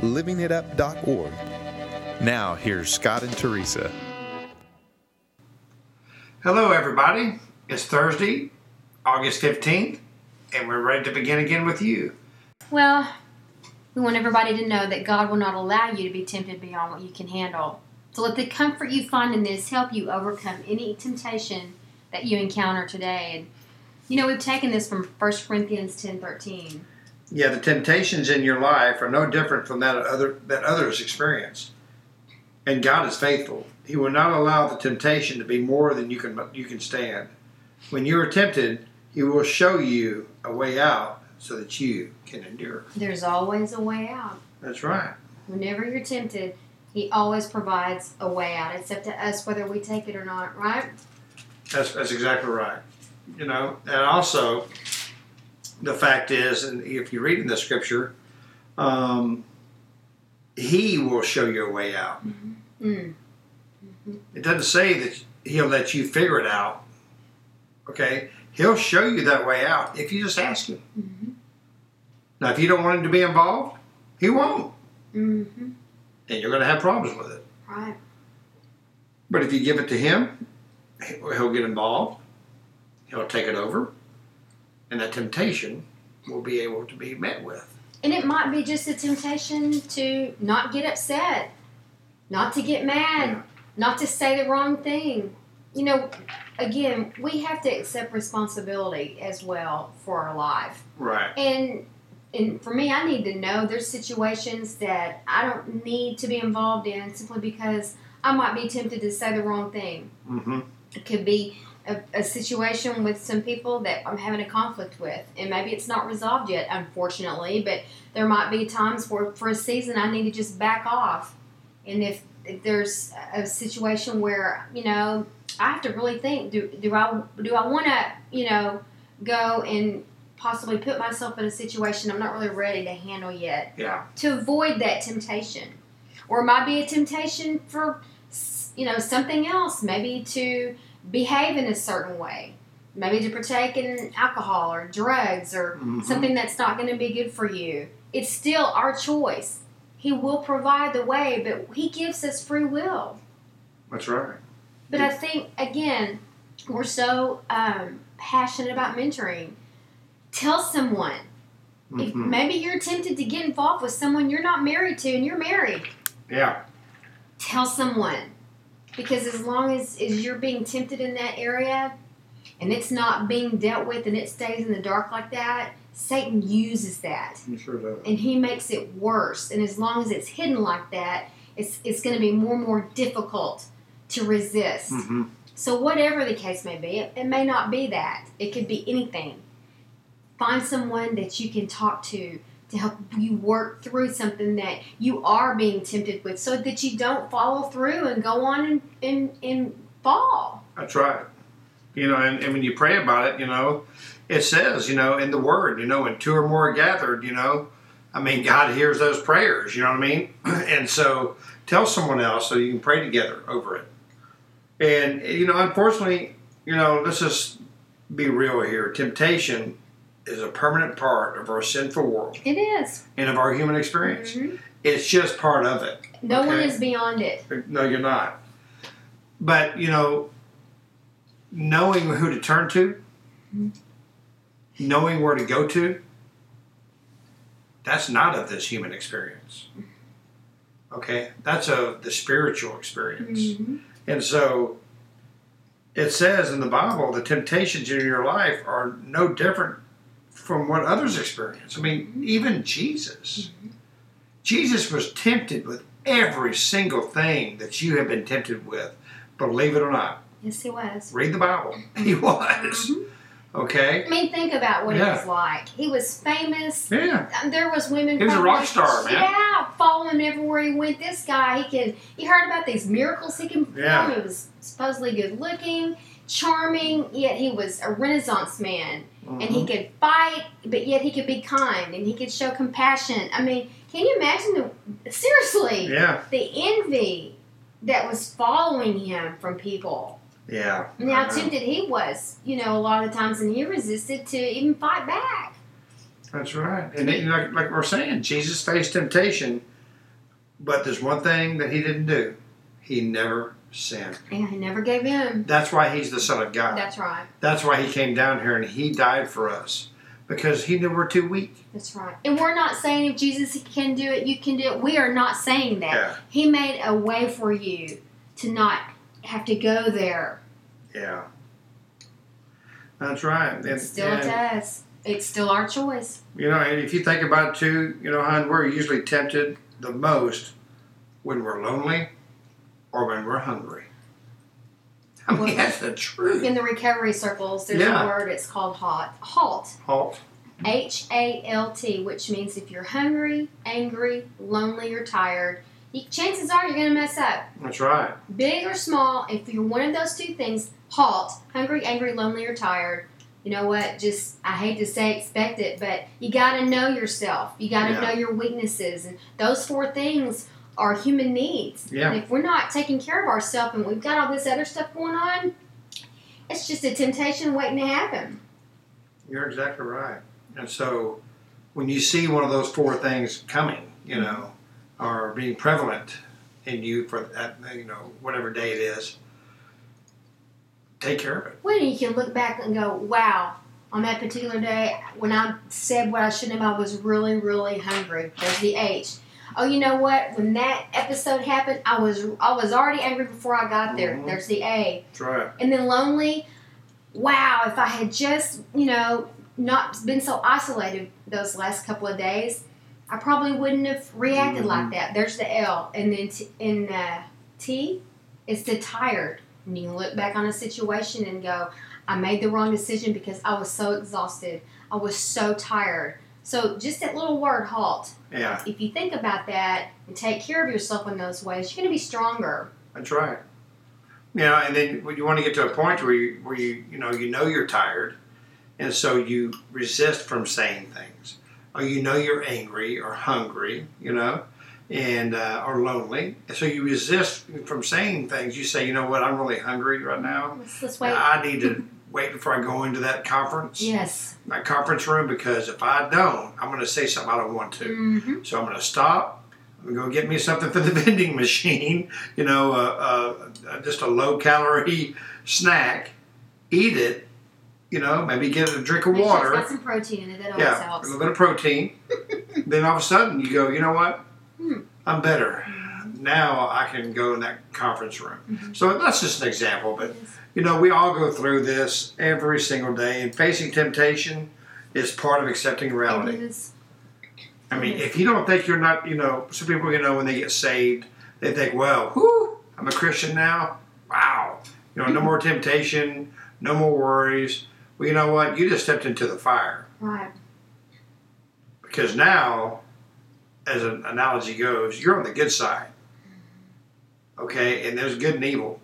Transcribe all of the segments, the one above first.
livingitup.org. Now, here's Scott and Teresa. Hello, everybody. It's Thursday, August 15th, and we're ready to begin again with you. Well, we want everybody to know that God will not allow you to be tempted beyond what you can handle. So let the comfort you find in this help you overcome any temptation that you encounter today. And you know, we've taken this from 1 Corinthians 10 13. Yeah, the temptations in your life are no different from that other that others experience. And God is faithful. He will not allow the temptation to be more than you can you can stand. When you are tempted, he will show you a way out so that you can endure. There's always a way out. That's right. Whenever you're tempted, He always provides a way out. It's up to us whether we take it or not, right? That's that's exactly right. You know, and also the fact is, and if you read in the scripture, um, he will show you a way out. Mm. It doesn't say that he'll let you figure it out. Okay, he'll show you that way out if you just ask him. hmm Now, if you don't want him to be involved, he won't, hmm and you're going to have problems with it. Right. But if you give it to him, he'll get involved. He'll take it over, and that temptation will be able to be met with. And it might be just a temptation to not get upset, not to get mad, Yeah. not to say the wrong thing. You know, again, we have to accept responsibility as well for our life. Right. And and for me, I need to know there's situations that I don't need to be involved in simply because I might be tempted to say the wrong thing. Mm-hmm. It could be a, a situation with some people that I'm having a conflict with, and maybe it's not resolved yet, unfortunately. But there might be times where, for a season, I need to just back off. And if, if there's a situation where you know I have to really think, do do I do I want to you know go and possibly put myself in a situation I'm not really ready to handle yet Yeah. to avoid that temptation. Or it might be a temptation for, you know, something else. Maybe to behave in a certain way. Maybe to partake in alcohol or drugs or Mhm. something that's not going to be good for you. It's still our choice. He will provide the way, but He gives us free will. That's right. But I think again, we're so um, passionate about mentoring. Tell someone. If Mhm. maybe you're tempted to get involved with someone you're not married to and you're married, Yeah. tell someone. Because as long as, as you're being tempted in that area and it's not being dealt with and it stays in the dark like that, Satan uses that sure does. and he makes it worse. And as long as it's hidden like that, it's, it's going to be more and more difficult to resist. Mm-hmm. So, whatever the case may be, it, it may not be that. It could be anything. Find someone that you can talk to to help you work through something that you are being tempted with so that you don't follow through and go on and, and, and fall. That's right. You know, and, and when you pray about it, you know, it says, you know, in the Word, you know, when two or more are gathered, you know, I mean, God hears those prayers, you know what I mean? And so tell someone else so you can pray together over it. And, you know, unfortunately, you know, let's just be real here. Temptation is a permanent part of our sinful world It is. and of our human experience. Mhm. It's just part of it. No one is beyond it. No, you're not. But you know, knowing who to turn to, knowing where to go to, that's not of this human experience. Okay, that's of the spiritual experience. Mhm. And so, it says in the Bible, the temptations in your life are no different from what others experience. I mean, even Jesus. Jesus was tempted with every single thing that you have been tempted with. Believe it or not. Yes, he was. Read the Bible. He was. Mhm. Okay? I mean, think about what Yeah. it was like. He was famous. Yeah. Um, There was women. He was a rock star, man. Yeah, following everywhere he went. This guy, he can. He heard about these miracles he can perform. Yeah. He was supposedly good looking, charming, yet he was a Renaissance man, and he Mhm. could fight, but yet he could be kind and he could show compassion. I mean, can you imagine the seriously yeah, the envy that was following him from people? yeah. And how I know. tempted he was, you know, a lot of times, and he resisted to even fight back. That's right. And it, like, like we're saying, Jesus faced temptation, but there's one thing that he didn't do. He never sinned. And he never gave in. That's why he's the Son of God. That's right. That's why he came down here and he died for us. Because he knew we're too weak. That's right. And we're not saying if Jesus can do it, you can do it. We are not saying that. Yeah. He made a way for you to not have to go there. Yeah. That's right. And, It's still and, us. It's still our choice. you know, and if you think about it too, you know, hon, we're usually tempted the most when we're lonely or when we're hungry. I mean, Well, that's the truth. In the recovery circles, there's Yeah. a word. It's called halt. Halt. Halt. H A L T, which means if you're hungry, angry, lonely, or tired, you, chances are you're going to mess up. That's right. Big or small, if you're one of those two things, halt, hungry, angry, lonely, or tired, you know what? Just, I hate to say expect it, but you got to know yourself. You got to Yeah. know your weaknesses. And those four things are human needs. Yeah. And if we're not taking care of ourselves and we've got all this other stuff going on, it's just a temptation waiting to happen. You're exactly right. And so when you see one of those four things coming, you know, or being prevalent in you for that, you know, whatever day it is, take care of it. When you can look back and go, wow, on that particular day, when I said what I shouldn't have, I was really, really hungry. There's the H. Oh, you know what? When that episode happened, I was I was already angry before I got there. Mhm. There's the A. That's right. And then lonely. Wow, if I had just you know not been so isolated those last couple of days, I probably wouldn't have reacted like that. There's the L, and then t- in uh, T, it's the tired. And you look back on a situation and go, I made the wrong decision because I was so exhausted. I was so tired. So just that little word, halt. Yeah, If you think about that and take care of yourself in those ways, you're going to be stronger. that's right. You know, and then you want to get to a point where you, where you, you know, you know you're tired, and so you resist from saying things, or you know you're angry or hungry, you know, and uh, or lonely, and so you resist from saying things. You say, you know what, I'm really hungry right now. Let's, let's wait. I need to wait before I go into that conference, Yes. My conference room, because if I don't, I'm going to say something I don't want to. Mm-hmm. So I'm going to stop. I'm going to go get me something for the vending machine, you know, uh, uh, just a low calorie snack, eat it, you know, maybe get a drink of Make sure water. got some protein in it. That always Yeah, a little bit of protein. then all of a sudden you go, you know what? Hmm. I'm better. Now I can go in that conference room. Mhm. So that's just an example, but Yes. you know, we all go through this every single day, and facing temptation is part of accepting reality. It is. I mean, Yes. if you don't think you're not, you know, some people, you know, when they get saved, they think, well, I'm a Christian now. Wow. You know, no more temptation, no more worries. Well, you know what? You just stepped into the fire. Right. Because now, as an analogy goes, you're on the good side. Okay? And there's good and evil.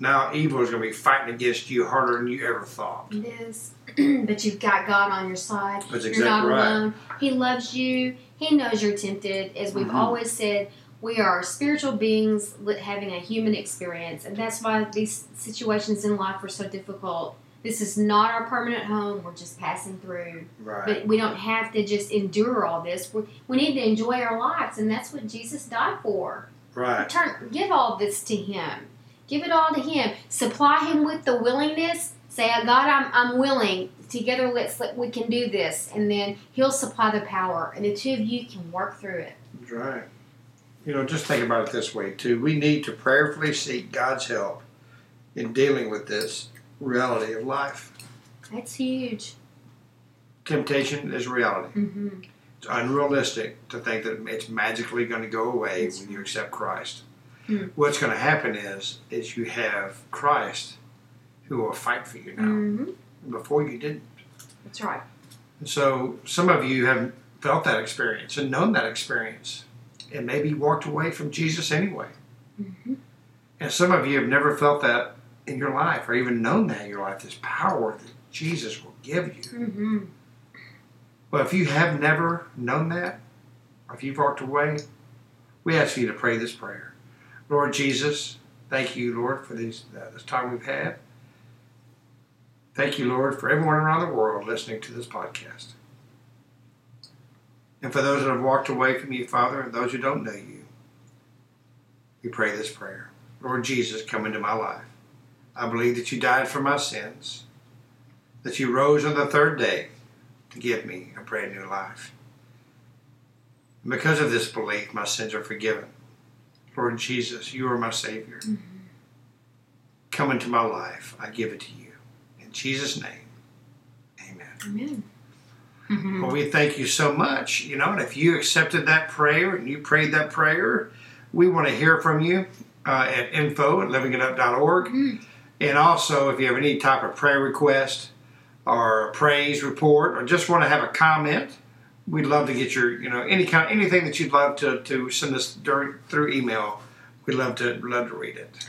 Now, evil is going to be fighting against you harder than you ever thought. It is. but you've got God on your side. That's You're exactly not right. alone. He loves you. He knows you're tempted. As we've Mhm. always said, we are spiritual beings having a human experience, and that's why these situations in life are so difficult. This is not our permanent home. We're just passing through. Right. But we don't have to just endure all this. we we need to enjoy our lives, and that's what Jesus died for. Right. Turn, give all this to Him. Give it all to Him. Supply Him with the willingness. Say, "Uh, God, I'm, I'm willing. Together, let's let, we can do this, and then He'll supply the power, and the two of you can work through it. That's right. You know, just think about it this way, too. We need to prayerfully seek God's help in dealing with this reality of life. That's huge. Temptation is reality. hmm It's unrealistic to think that it's magically going to go away when you accept Christ. Hmm. What's going to happen is, is you have Christ who will fight for you now. hmm Before you didn't. That's right. And so some of you have felt that experience and known that experience. and maybe walked away from Jesus anyway. Mhm. And some of you have never felt that in your life or even known that in your life, this power that Jesus will give you. Mm-hmm. Well, if you have never known that, or if you've walked away, we ask you to pray this prayer. Lord Jesus, thank you, Lord, for uh, this time we've had. Thank you, Lord, for everyone around the world listening to this podcast. And for those that have walked away from you, Father, and those who don't know you, we pray this prayer. Lord Jesus, come into my life. I believe that you died for my sins, that you rose on the third day to give me a brand new life. And because of this belief, my sins are forgiven. Lord Jesus, you are my Savior. Come into my life. I give it to you. In Jesus' name, amen. Amen. Well, we thank you so much. You know, and if you accepted that prayer and you prayed that prayer, we want to hear from you uh, at info at livingitup.org. Mm. And also, if you have any type of prayer request or a praise report or just want to have a comment, we'd love to get your, you know, any kind, anything that you'd love to, to send us during, through email. We'd love to love to read it.